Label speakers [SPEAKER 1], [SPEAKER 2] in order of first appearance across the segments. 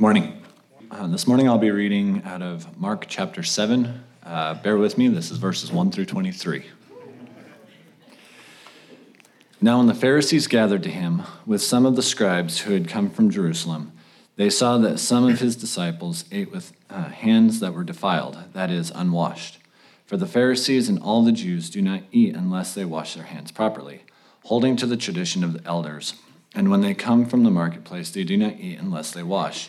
[SPEAKER 1] Morning. Uh, this morning I'll be reading out of Mark chapter 7. Uh, bear with me, this is verses 1 through 23. Now, when the Pharisees gathered to him with some of the scribes who had come from Jerusalem, they saw that some of his disciples ate with uh, hands that were defiled, that is, unwashed. For the Pharisees and all the Jews do not eat unless they wash their hands properly, holding to the tradition of the elders. And when they come from the marketplace, they do not eat unless they wash.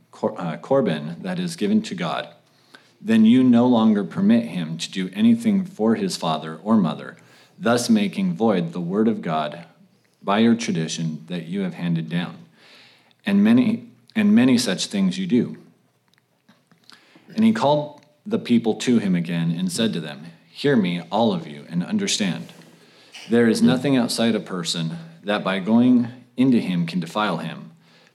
[SPEAKER 1] cor- uh, Corban, that is given to God, then you no longer permit him to do anything for his father or mother, thus making void the word of God by your tradition that you have handed down. And many and many such things you do. And he called the people to him again and said to them, Hear me, all of you, and understand. There is nothing outside a person that by going into him can defile him,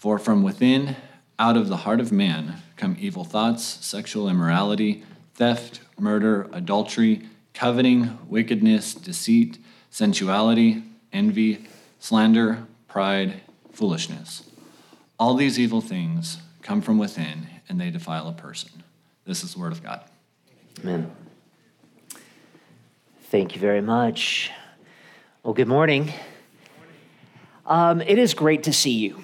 [SPEAKER 1] For from within, out of the heart of man, come evil thoughts, sexual immorality, theft, murder, adultery, coveting, wickedness, deceit, sensuality envy, slander, pride, foolishness. All these evil things come from within and they defile a person. This is the word of God.
[SPEAKER 2] Amen. Thank you very much. Well, good morning. Um, it is great to see you.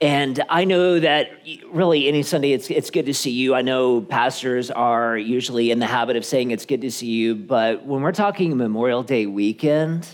[SPEAKER 2] And I know that really any Sunday it's, it's good to see you. I know pastors are usually in the habit of saying it's good to see you, but when we're talking Memorial Day weekend,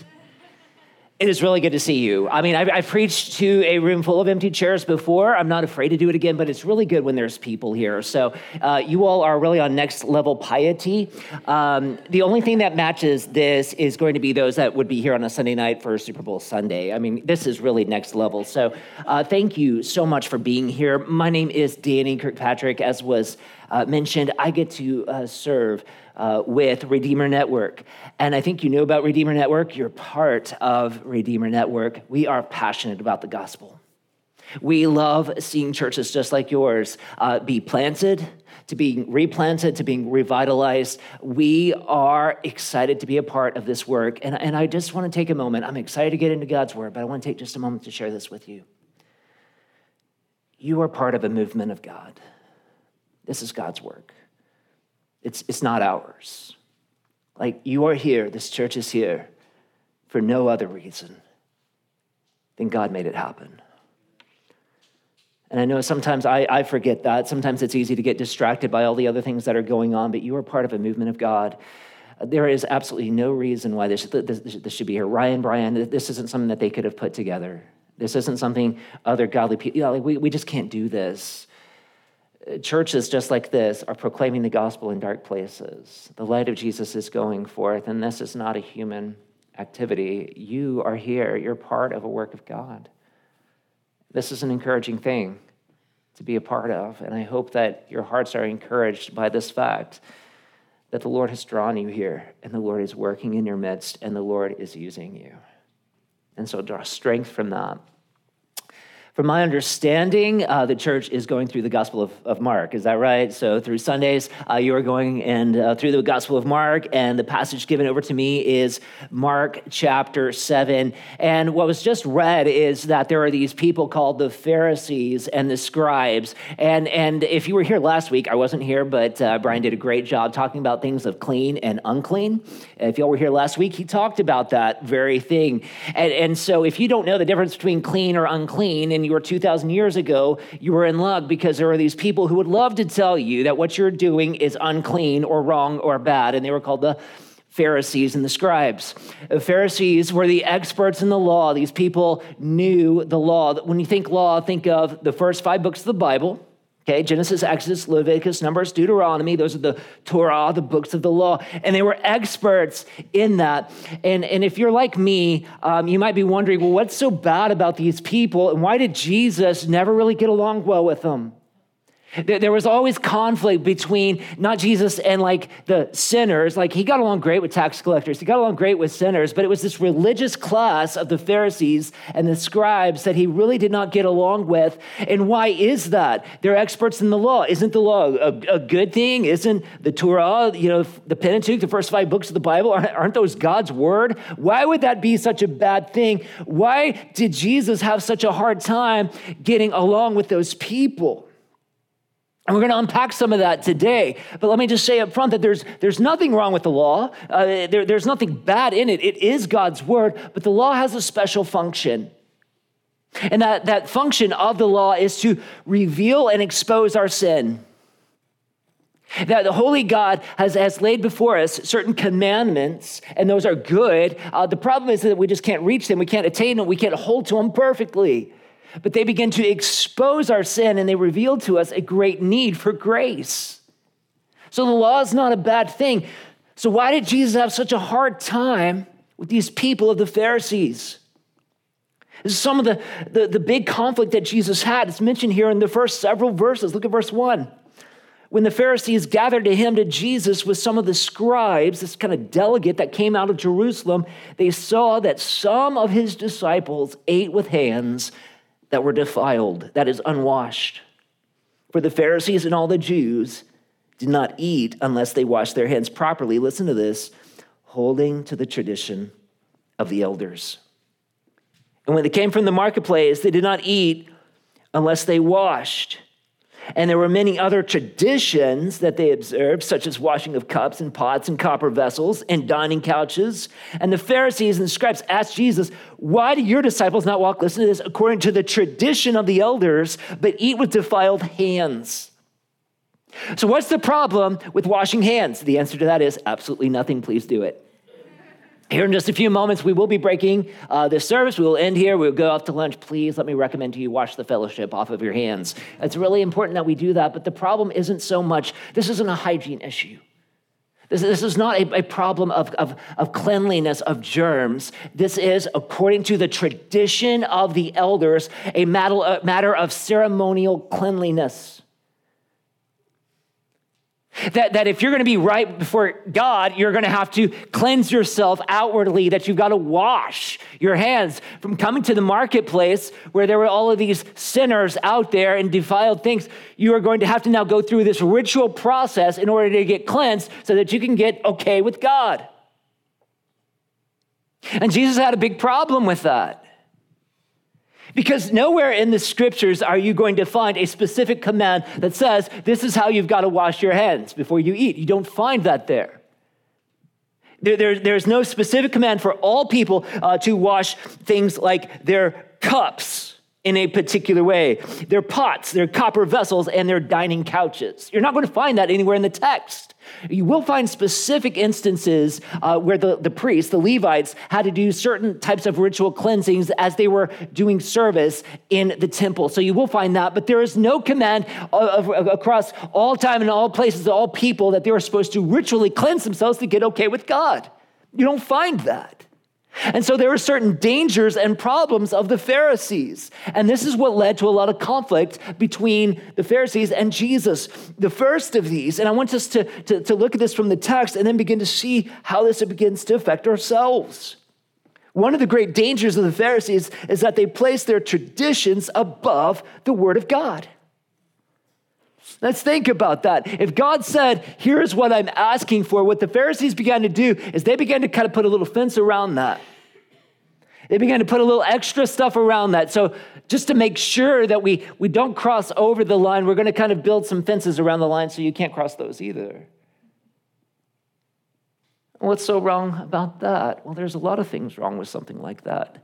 [SPEAKER 2] it is really good to see you. I mean, I've, I've, preached to a room full of empty chairs before. I'm not afraid to do it again, but it's really good when there's people here. So, uh, you all are really on next level piety. Um, the only thing that matches this is going to be those that would be here on a Sunday night for Super Bowl Sunday. I mean, this is really next level. So, uh, thank you so much for being here. My name is Danny Kirkpatrick, as was uh, mentioned. I get to uh, serve uh, with Redeemer Network. And I think you know about Redeemer Network. You're part of Redeemer Network. We are passionate about the gospel. We love seeing churches just like yours uh, be planted, to being replanted, to being revitalized. We are excited to be a part of this work. And, and I just want to take a moment. I'm excited to get into God's word, but I want to take just a moment to share this with you. You are part of a movement of God. This is God's work. It's, it's not ours. Like you are here, this church is here for no other reason than God made it happen. And I know sometimes I, I forget that. Sometimes it's easy to get distracted by all the other things that are going on, but you are part of a movement of God. There is absolutely no reason why this, this, this should be here. Ryan, Brian, this isn't something that they could have put together. This isn't something other godly people, you know, like we, we just can't do this churches just like this are proclaiming the gospel in dark places. The light of Jesus is going forth, and this is not a human activity. You are here, you're part of a work of God. This is an encouraging thing to be a part of, and I hope that your hearts are encouraged by this fact that the Lord has drawn you here, and the Lord is working in your midst, and the Lord is using you. And so draw strength from that. From my understanding, uh, the church is going through the Gospel of, of Mark. Is that right? So through Sundays, uh, you are going and uh, through the Gospel of Mark, and the passage given over to me is Mark chapter seven. And what was just read is that there are these people called the Pharisees and the scribes. And and if you were here last week, I wasn't here, but uh, Brian did a great job talking about things of clean and unclean. If y'all were here last week, he talked about that very thing. And and so if you don't know the difference between clean or unclean, and you were 2,000 years ago, you were in luck because there were these people who would love to tell you that what you're doing is unclean or wrong or bad. And they were called the Pharisees and the scribes. The Pharisees were the experts in the law. These people knew the law. When you think law, think of the first five books of the Bible Okay, Genesis, Exodus, Leviticus, Numbers, Deuteronomy, those are the Torah, the books of the law. And they were experts in that. And, and if you're like me, um, you might be wondering, well, what's so bad about these people? And why did Jesus never really get along well with them? There was always conflict between not Jesus and like the sinners. Like he got along great with tax collectors, he got along great with sinners, but it was this religious class of the Pharisees and the scribes that he really did not get along with. And why is that? They're experts in the law. Isn't the law a, a good thing? Isn't the Torah, you know, the Pentateuch, the first five books of the Bible, aren't, aren't those God's word? Why would that be such a bad thing? Why did Jesus have such a hard time getting along with those people? And we're going to unpack some of that today. But let me just say up front that there's, there's nothing wrong with the law. Uh, there, there's nothing bad in it. It is God's word, but the law has a special function. And that, that function of the law is to reveal and expose our sin. That the Holy God has, has laid before us certain commandments, and those are good. Uh, the problem is that we just can't reach them, we can't attain them, we can't hold to them perfectly but they begin to expose our sin and they reveal to us a great need for grace. So the law is not a bad thing. So, why did Jesus have such a hard time with these people of the Pharisees? This is some of the, the, the big conflict that Jesus had. It's mentioned here in the first several verses. Look at verse 1 when the Pharisees gathered to him to Jesus with some of the scribes, this kind of delegate that came out of Jerusalem, they saw that some of his disciples ate with hands that were defiled, that is, unwashed. For the Pharisees and all the Jews did not eat unless they washed their hands properly. Listen to this holding to the tradition of the elders. And when they came from the marketplace, they did not eat unless they washed. And there were many other traditions that they observed, such as washing of cups and pots and copper vessels and dining couches. And the Pharisees and scribes asked Jesus, Why do your disciples not walk, listen to this, according to the tradition of the elders, but eat with defiled hands? So, what's the problem with washing hands? The answer to that is absolutely nothing. Please do it. Here in just a few moments, we will be breaking uh, this service. We will end here. We'll go off to lunch. Please let me recommend to you wash the fellowship off of your hands. It's really important that we do that, but the problem isn't so much, this isn't a hygiene issue. This, this is not a, a problem of, of, of cleanliness, of germs. This is, according to the tradition of the elders, a matter, a matter of ceremonial cleanliness. That, that if you're going to be right before God, you're going to have to cleanse yourself outwardly, that you've got to wash your hands from coming to the marketplace where there were all of these sinners out there and defiled things. You are going to have to now go through this ritual process in order to get cleansed so that you can get okay with God. And Jesus had a big problem with that. Because nowhere in the scriptures are you going to find a specific command that says, this is how you've got to wash your hands before you eat. You don't find that there. there, there there's no specific command for all people uh, to wash things like their cups in a particular way, their pots, their copper vessels, and their dining couches. You're not going to find that anywhere in the text. You will find specific instances uh, where the, the priests, the Levites, had to do certain types of ritual cleansings as they were doing service in the temple. So you will find that, but there is no command of, of, across all time and all places, all people, that they were supposed to ritually cleanse themselves to get okay with God. You don't find that. And so there were certain dangers and problems of the Pharisees. And this is what led to a lot of conflict between the Pharisees and Jesus. The first of these, and I want us to, to, to look at this from the text and then begin to see how this begins to affect ourselves. One of the great dangers of the Pharisees is that they place their traditions above the Word of God. Let's think about that. If God said, Here's what I'm asking for, what the Pharisees began to do is they began to kind of put a little fence around that. They began to put a little extra stuff around that. So, just to make sure that we, we don't cross over the line, we're going to kind of build some fences around the line so you can't cross those either. What's so wrong about that? Well, there's a lot of things wrong with something like that.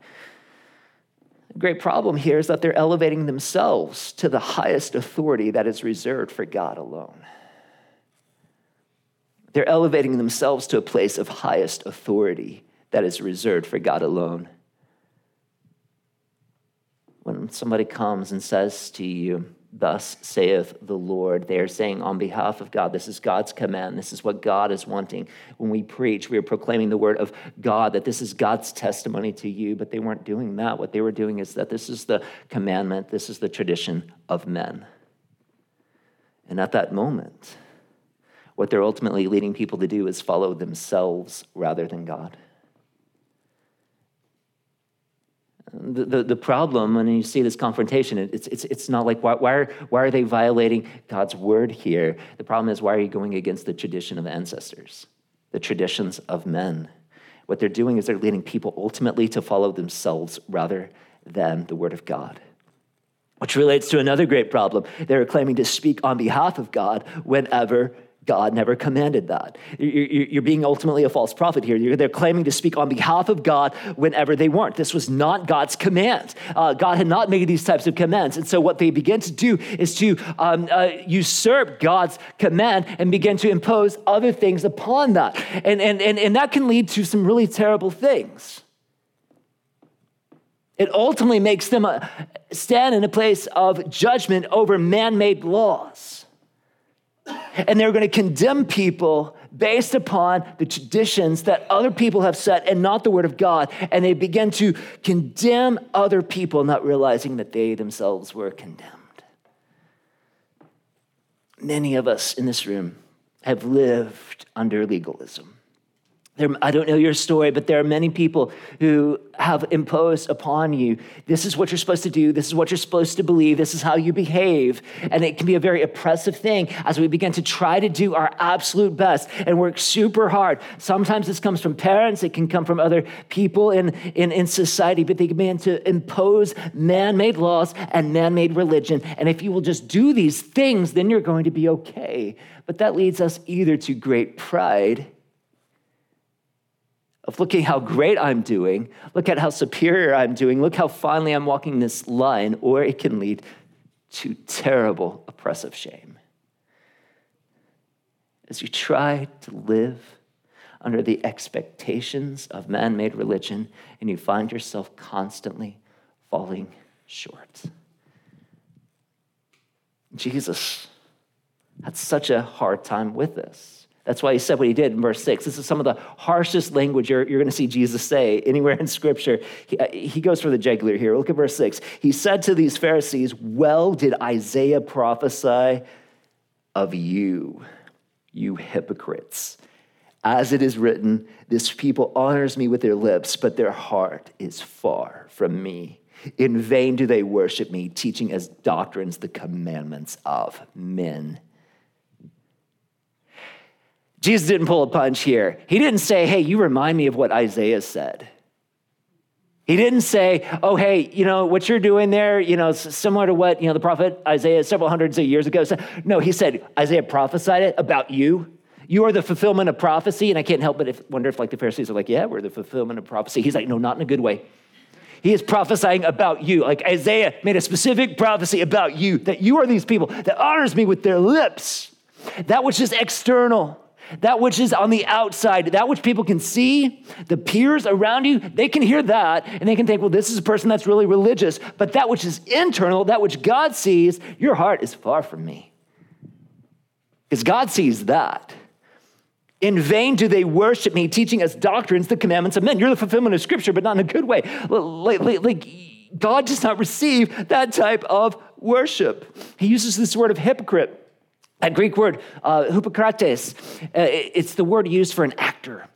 [SPEAKER 2] The great problem here is that they're elevating themselves to the highest authority that is reserved for God alone. They're elevating themselves to a place of highest authority that is reserved for God alone. When somebody comes and says to you, Thus saith the Lord. They are saying on behalf of God, this is God's command. This is what God is wanting. When we preach, we are proclaiming the word of God, that this is God's testimony to you, but they weren't doing that. What they were doing is that this is the commandment, this is the tradition of men. And at that moment, what they're ultimately leading people to do is follow themselves rather than God. The, the, the, problem, when you see this confrontation, it's, it's, it's not like, why, why, are, why are they violating God's word here? The problem is, why are you going against the tradition of ancestors, the traditions of men? What they're doing is they're leading people ultimately to follow themselves rather than the word of God. Which relates to another great problem. They're claiming to speak on behalf of God whenever God never commanded that. You're being ultimately a false prophet here. They're claiming to speak on behalf of God whenever they weren't. This was not God's command. Uh, God had not made these types of commands. And so, what they begin to do is to um, uh, usurp God's command and begin to impose other things upon that. And, and, and, and that can lead to some really terrible things. It ultimately makes them uh, stand in a place of judgment over man made laws and they're going to condemn people based upon the traditions that other people have set and not the word of God. And they begin to condemn other people, not realizing that they themselves were condemned. Many of us in this room have lived under legalism. There, I don't know your story, but there are many people who have imposed upon you this is what you're supposed to do, this is what you're supposed to believe, this is how you behave. And it can be a very oppressive thing as we begin to try to do our absolute best and work super hard. Sometimes this comes from parents, it can come from other people in, in, in society, but they begin to impose man made laws and man made religion. And if you will just do these things, then you're going to be okay. But that leads us either to great pride of looking how great I'm doing, look at how superior I'm doing, look how finely I'm walking this line, or it can lead to terrible oppressive shame. As you try to live under the expectations of man made religion and you find yourself constantly falling short. Jesus had such a hard time with this. That's why he said what he did in verse 6. This is some of the harshest language you're, you're going to see Jesus say anywhere in Scripture. He, uh, he goes for the jugular here. Look at verse 6. He said to these Pharisees, Well, did Isaiah prophesy of you, you hypocrites? As it is written, this people honors me with their lips, but their heart is far from me. In vain do they worship me, teaching as doctrines the commandments of men. Jesus didn't pull a punch here. He didn't say, hey, you remind me of what Isaiah said. He didn't say, oh, hey, you know, what you're doing there, you know, similar to what, you know, the prophet Isaiah several hundreds of years ago said. No, he said, Isaiah prophesied it about you. You are the fulfillment of prophecy. And I can't help but if, wonder if, like, the Pharisees are like, yeah, we're the fulfillment of prophecy. He's like, no, not in a good way. He is prophesying about you. Like Isaiah made a specific prophecy about you, that you are these people that honors me with their lips. That which is external that which is on the outside, that which people can see, the peers around you, they can hear that and they can think, well, this is a person that's really religious. But that which is internal, that which God sees, your heart is far from me. Because God sees that. In vain do they worship me, teaching us doctrines the commandments of men. You're the fulfillment of Scripture, but not in a good way. Like, like, God does not receive that type of worship. He uses this word of hypocrite. That Greek word, uh, hypokrates, uh, it's the word used for an actor.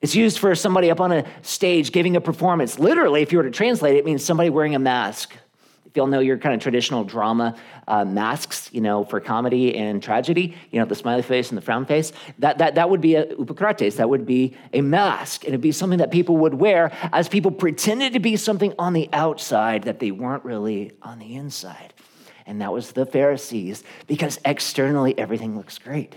[SPEAKER 2] It's used for somebody up on a stage giving a performance. Literally, if you were to translate it, it means somebody wearing a mask. If you all know your kind of traditional drama uh, masks, you know, for comedy and tragedy, you know, the smiley face and the frown face, that, that, that would be a upokrates, that would be a mask. And it'd be something that people would wear as people pretended to be something on the outside that they weren't really on the inside. And that was the Pharisees, because externally everything looks great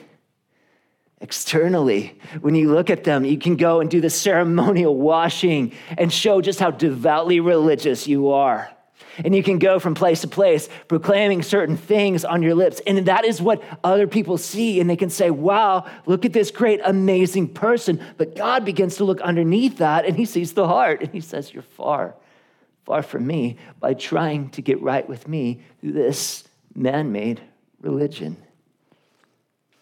[SPEAKER 2] externally. When you look at them, you can go and do the ceremonial washing and show just how devoutly religious you are. And you can go from place to place proclaiming certain things on your lips. And that is what other people see. And they can say, wow, look at this great, amazing person. But God begins to look underneath that and he sees the heart. And he says, You're far, far from me by trying to get right with me through this man made religion.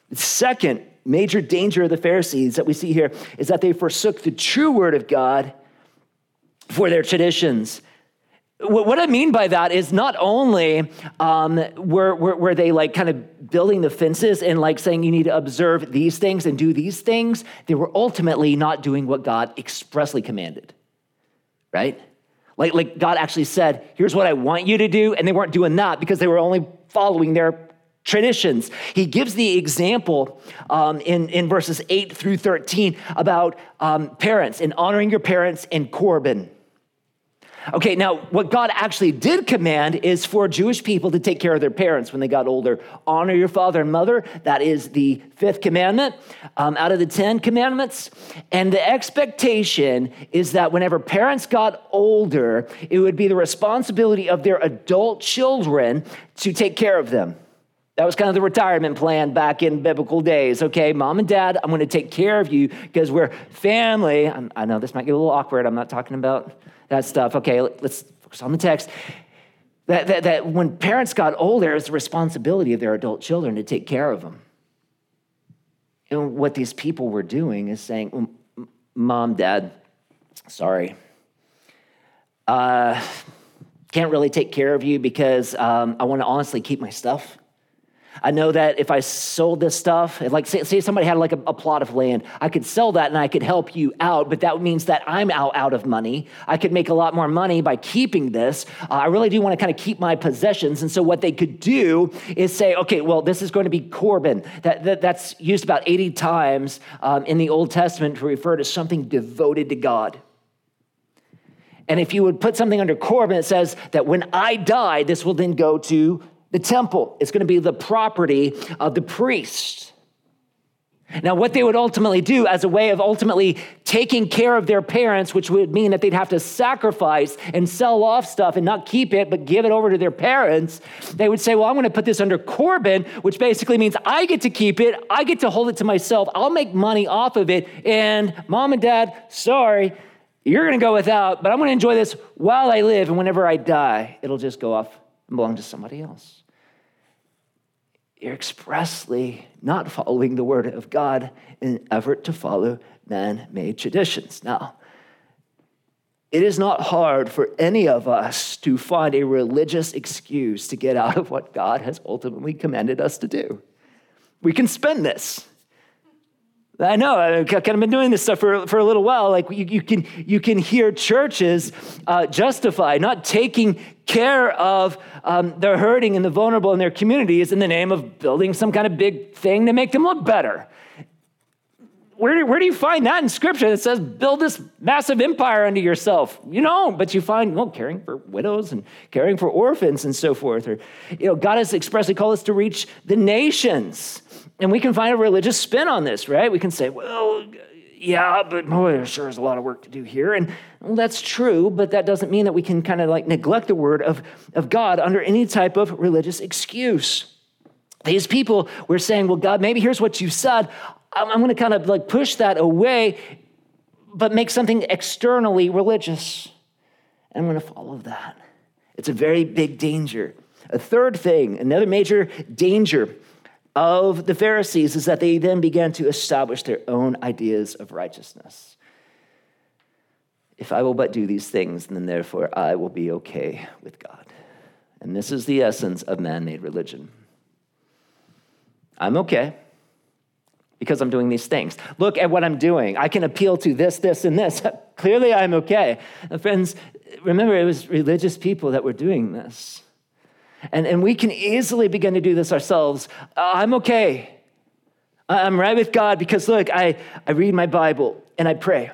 [SPEAKER 2] The second major danger of the Pharisees that we see here is that they forsook the true word of God for their traditions. What I mean by that is not only um, were, were, were, they like kind of building the fences and like saying you need to observe these things and do these things, they were ultimately not doing what God expressly commanded, right? Like, like God actually said, here's what I want you to do, and they weren't doing that because they were only following their traditions. He gives the example um, in, in verses 8 through 13 about um, parents and honoring your parents and Corban. Okay, now what God actually did command is for Jewish people to take care of their parents when they got older. Honor your father and mother. That is the fifth commandment um, out of the Ten Commandments. And the expectation is that whenever parents got older, it would be the responsibility of their adult children to take care of them. That was kind of the retirement plan back in biblical days. Okay, mom and dad, I'm going to take care of you because we're family. I know this might get a little awkward. I'm not talking about that stuff. Okay, let's focus on the text. That, that, that when parents got older, it's the responsibility of their adult children to take care of them. And what these people were doing is saying, Mom, Dad, sorry. Uh, can't really take care of you because um, I want to honestly keep my stuff. I know that if I sold this stuff, like say, say somebody had like a, a, plot of land, I could sell that and I could help you out, but that means that I'm out, out of money. I could make a lot more money by keeping this. Uh, I really do want to kind of keep my possessions. And so what they could do is say, okay, well, this is going to be Corban. That, that that's used about 80 times um, in the Old Testament to refer to something devoted to God. And if you would put something under Corban, it says that when I die, this will then go to the temple. It's going to be the property of the priest. Now, what they would ultimately do as a way of ultimately taking care of their parents, which would mean that they'd have to sacrifice and sell off stuff and not keep it, but give it over to their parents, they would say, Well, I'm going to put this under Corban, which basically means I get to keep it, I get to hold it to myself, I'll make money off of it, and mom and dad, sorry, you're going to go without, but I'm going to enjoy this while I live, and whenever I die, it'll just go off and belong to somebody else you're expressly not following the word of God in an effort to follow man made traditions. Now, it is not hard for any of us to find a religious excuse to get out of what God has ultimately commanded us to do. We can spend this. I know, I've kind of been doing this stuff for, for a little while. Like you, you can, you can hear churches uh, justify not taking care of um, the hurting and the vulnerable in their communities in the name of building some kind of big thing to make them look better. Where where do you find that in scripture that says build this massive empire unto yourself? You know, but you find, well, caring for widows and caring for orphans and so forth. Or, you know, God has expressly called us to reach the nations. And we can find a religious spin on this, right? We can say, well, yeah, but boy, there sure is a lot of work to do here. And well, that's true, but that doesn't mean that we can kind of like neglect the word of, of God under any type of religious excuse. These people were saying, well, God, maybe here's what you said. I'm, I'm going to kind of like push that away, but make something externally religious. And I'm going to follow that. It's a very big danger. A third thing, another major danger of the Pharisees is that they then began to establish their own ideas of righteousness. If I will but do these things, then therefore I will be okay with God. And this is the essence of man made religion. I'm okay. because I'm doing these things. Look at what I'm doing. I can appeal to this, this, and this. Clearly, I'm okay. And friends, remember, it was religious people that were doing this. And, and we can easily begin to do this ourselves. Uh, I'm okay. I'm right with God because, look, I, I read my Bible and I pray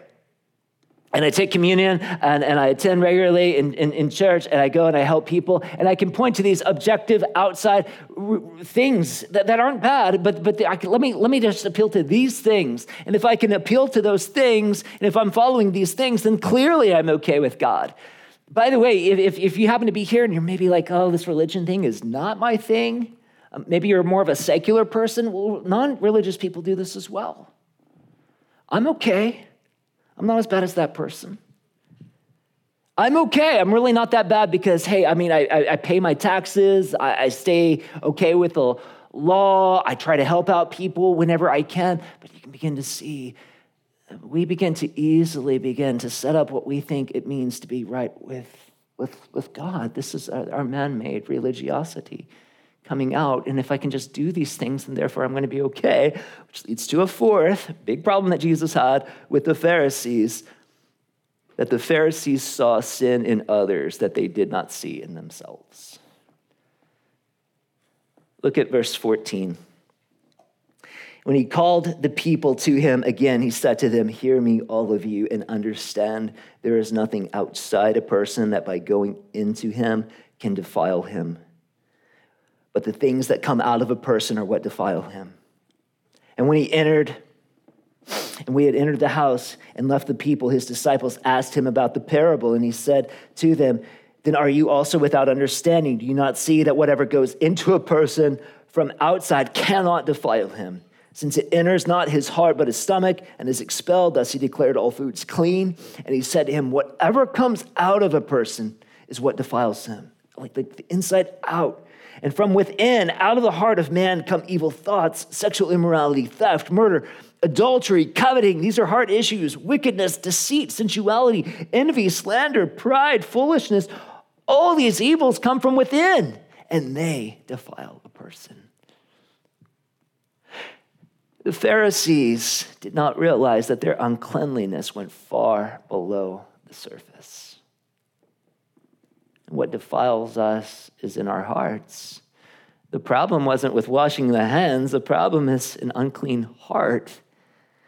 [SPEAKER 2] and I take communion and, and I attend regularly in, in, in, church and I go and I help people and I can point to these objective outside r- things that, that aren't bad, but, but the, can, let, me, let me just appeal to these things. And if I can appeal to those things and if I'm following these things, then clearly I'm okay with God. By the way, if, if, you happen to be here and you're maybe like, oh, this religion thing is not my thing, um, maybe you're more of a secular person, well, non religious people do this as well. I'm okay. I'm not as bad as that person. I'm okay. I'm really not that bad because, hey, I mean, I, I, I pay my taxes, I, I stay okay with the law, I try to help out people whenever I can. But you can begin to see, we begin to easily begin to set up what we think it means to be right with, with, with God. This is our, our man made religiosity coming out. And if I can just do these things, then therefore I'm going to be okay, which leads to a fourth big problem that Jesus had with the Pharisees that the Pharisees saw sin in others that they did not see in themselves. Look at verse 14. When he called the people to him again, he said to them, Hear me, all of you, and understand there is nothing outside a person that by going into him can defile him but the things that come out of a person are what defile him. And when he entered, and we had entered the house and left the people, his disciples asked him about the parable, and he said to them, Then are you also without understanding? Do you not see that whatever goes into a person from outside cannot defile him? Since it enters not his heart but his stomach and is expelled, thus he declared all foods clean. And he said to him, Whatever comes out of a person is what defiles him, like the, the inside out. And from within, out of the heart of man, come evil thoughts, sexual immorality, theft, murder, adultery, coveting. These are heart issues wickedness, deceit, sensuality, envy, slander, pride, foolishness. All these evils come from within, and they defile a person. The Pharisees did not realize that their uncleanliness went far below the surface. What defiles us is in our hearts. The problem wasn't with washing the hands, the problem is an unclean heart.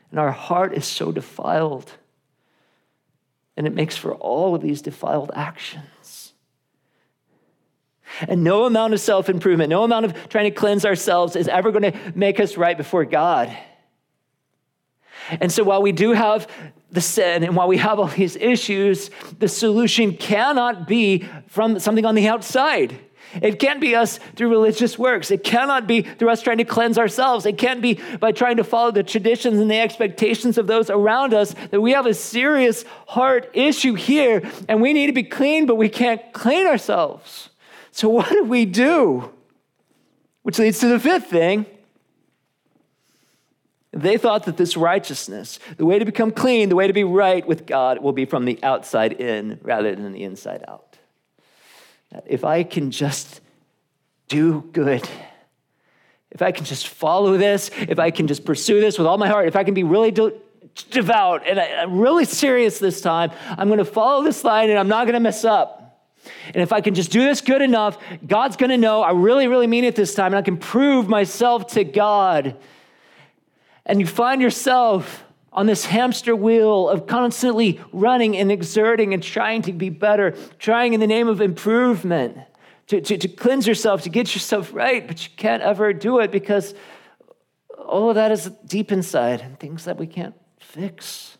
[SPEAKER 2] And our heart is so defiled. And it makes for all of these defiled actions. And no amount of self improvement, no amount of trying to cleanse ourselves is ever going to make us right before God. And so while we do have the sin and while we have all these issues, the solution cannot be from something on the outside. It can't be us through religious works. It cannot be through us trying to cleanse ourselves. It can't be by trying to follow the traditions and the expectations of those around us that we have a serious heart issue here and we need to be clean, but we can't clean ourselves. So, what do we do? Which leads to the fifth thing they thought that this righteousness, the way to become clean, the way to be right with God, will be from the outside in rather than the inside out. If I can just do good, if I can just follow this, if I can just pursue this with all my heart, if I can be really de- devout and I, am really serious this time, I'm going to follow this line and I'm not going to mess up. And if I can just do this good enough, God's going to know I really, really mean it this time and I can prove myself to God and you find yourself on this hamster wheel of constantly running and exerting and trying to be better, trying in the name of improvement to, to, to cleanse yourself, to get yourself right, but you can't ever do it because all of that is deep inside and things that we can't fix.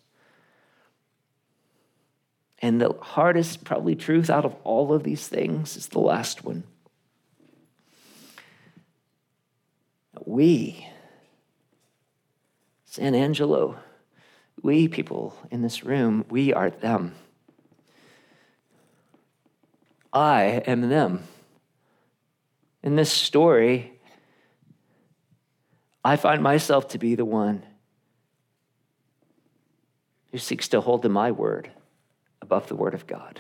[SPEAKER 2] And the hardest, probably, truth out of all of these things is the last one. We San Angelo, we people in this room, we are them. I am them. In this story, I find myself to be the one who seeks to hold to my word above the word of God.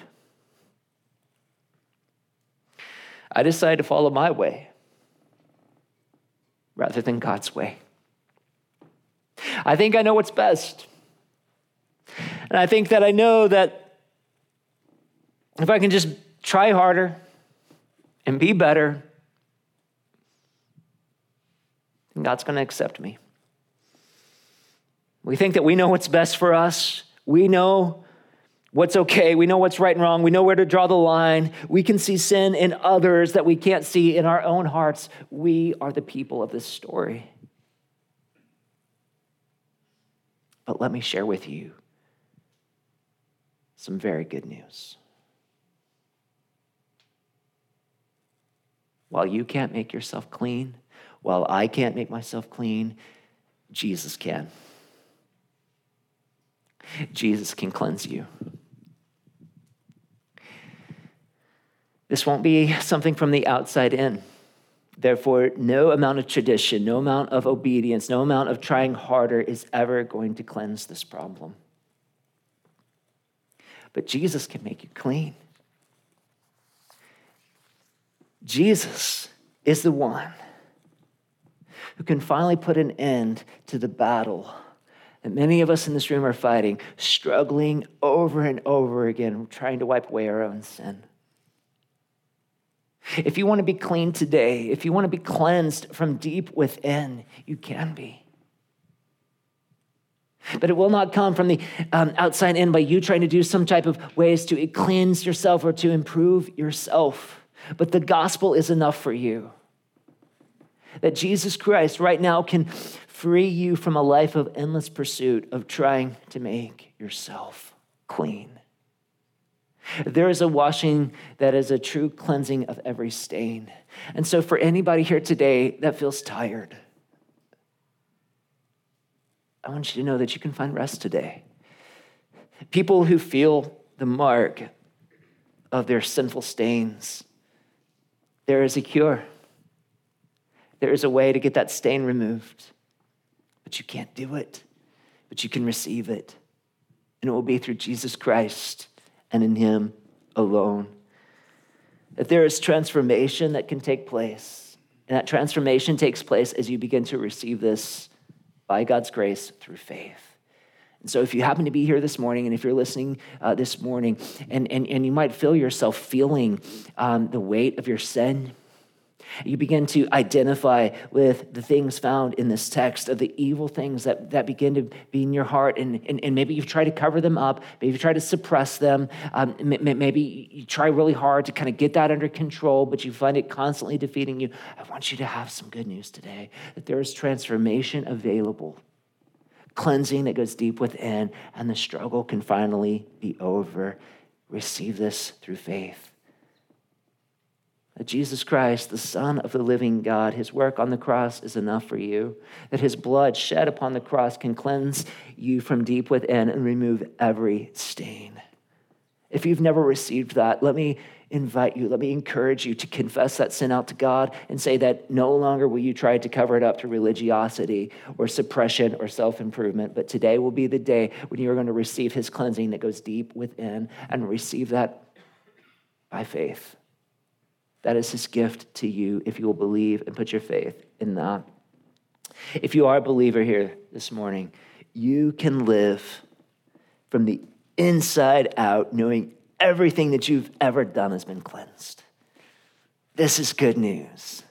[SPEAKER 2] I decide to follow my way rather than God's way. I think I know what's best. And I think that I know that if I can just try harder and be better, God's going to accept me. We think that we know what's best for us. We know what's okay. We know what's right and wrong. We know where to draw the line. We can see sin in others that we can't see in our own hearts. We are the people of this story. But let me share with you some very good news. While you can't make yourself clean, while I can't make myself clean, Jesus can. Jesus can cleanse you. This won't be something from the outside in. Therefore, no amount of tradition, no amount of obedience, no amount of trying harder is ever going to cleanse this problem. But Jesus can make you clean. Jesus is the one who can finally put an end to the battle that many of us in this room are fighting, struggling over and over again, trying to wipe away our own sin. If you want to be clean today, if you want to be cleansed from deep within, you can be. But it will not come from the um, outside in by you trying to do some type of ways to cleanse yourself or to improve yourself. But the gospel is enough for you. That Jesus Christ right now can free you from a life of endless pursuit of trying to make yourself clean. There is a washing that is a true cleansing of every stain. And so, for anybody here today that feels tired, I want you to know that you can find rest today. People who feel the mark of their sinful stains, there is a cure. There is a way to get that stain removed, but you can't do it, but you can receive it. And it will be through Jesus Christ and in Him alone. That there is transformation that can take place. And that transformation takes place as you begin to receive this by God's grace through faith. And so, if you happen to be here this morning, and if you're listening uh, this morning, and, and, and you might feel yourself feeling um, the weight of your sin, you begin to identify with the things found in this text of the evil things that, that begin to be in your heart. And, and, and maybe you've tried to cover them up. Maybe you've tried to suppress them. Um, maybe you try really hard to kind of get that under control, but you find it constantly defeating you. I want you to have some good news today that there is transformation available, cleansing that goes deep within, and the struggle can finally be over. Receive this through faith that Jesus Christ, the Son of the living God, his work on the cross is enough for you, that his blood shed upon the cross can cleanse you from deep within and remove every stain. If you've never received that, let me invite you, let me encourage you to confess that sin out to God and say that no longer will you try to cover it up through religiosity or suppression or self improvement, but today will be the day when you are going to receive his cleansing that goes deep within and receive that by faith. That is his gift to you if you will believe and put your faith in that. If you are a believer here this morning, you can live from the inside out knowing everything that you've ever done has been cleansed. This is good news.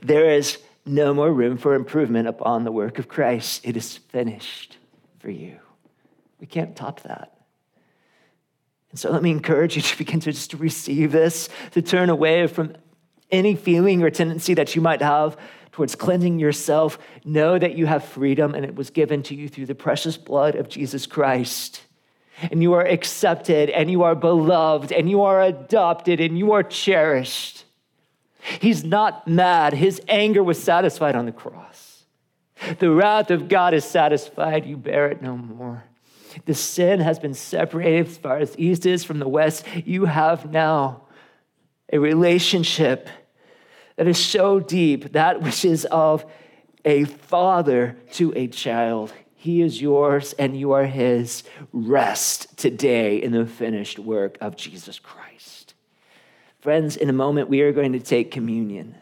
[SPEAKER 2] There is no more room for improvement upon the work of Christ. It is finished for you. We can't top that. And so let me encourage you to begin to just receive this, to turn away from any feeling or tendency that you might have towards cleansing yourself. Know that you have freedom and it was given to you through the precious blood of Jesus Christ. And you are accepted and you are beloved and you are adopted and you are cherished. He's not mad. His anger was satisfied on the cross. The wrath of God is satisfied. You bear it no more. The sin has been separated as far as east is from the west. You have now a relationship that is so deep, that which is of a father to a child. He is yours and you are his. Rest today in the finished work of Jesus Christ. Friends, in a moment, we are going to take communion.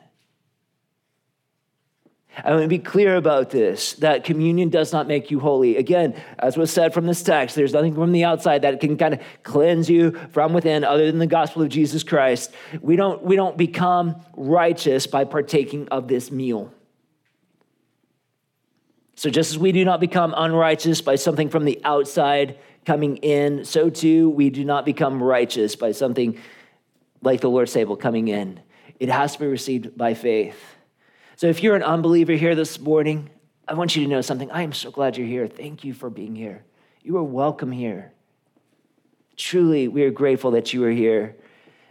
[SPEAKER 2] I want to be clear about this that communion does not make you holy. Again, as was said from this text, there's nothing from the outside that can kind of cleanse you from within other than the gospel of Jesus Christ. We don't, we don't become righteous by partaking of this meal. So, just as we do not become unrighteous by something from the outside coming in, so too we do not become righteous by something like the Lord's table coming in. It has to be received by faith. So if you're an unbeliever here this morning, I want you to know something. I am so glad you're here. Thank you for being here. You are welcome here. Truly, we are grateful that you are here.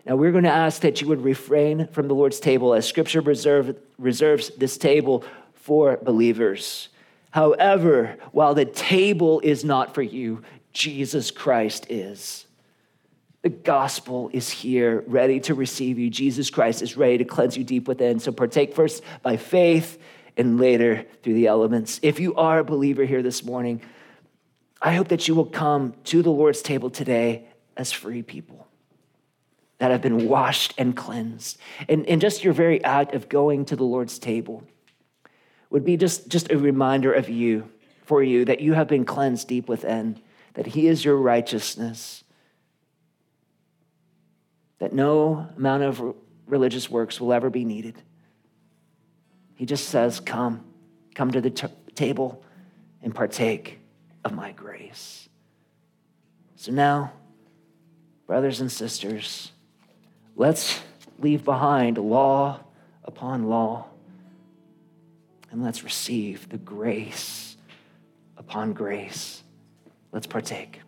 [SPEAKER 2] Now, we're going to ask that you would refrain from the Lord's table as Scripture reserve, reserves this table for believers. However, while the table is not for you, Jesus Christ is. The gospel is here, ready to receive you. Jesus Christ is ready to cleanse you deep within. So partake first by faith and later through the elements. If you are a believer here this morning, I hope that you will come to the Lord's table today as free people that have been washed and cleansed. And, and just your very act of going to the Lord's table would be just, just a reminder of you, for you, that you have been cleansed deep within, that He is your righteousness that no amount of religious works will ever be needed. He just says, Come, come to the t- table and partake of my grace. So now, brothers and sisters, let's leave behind law upon law and let's receive the grace upon grace. Let's partake.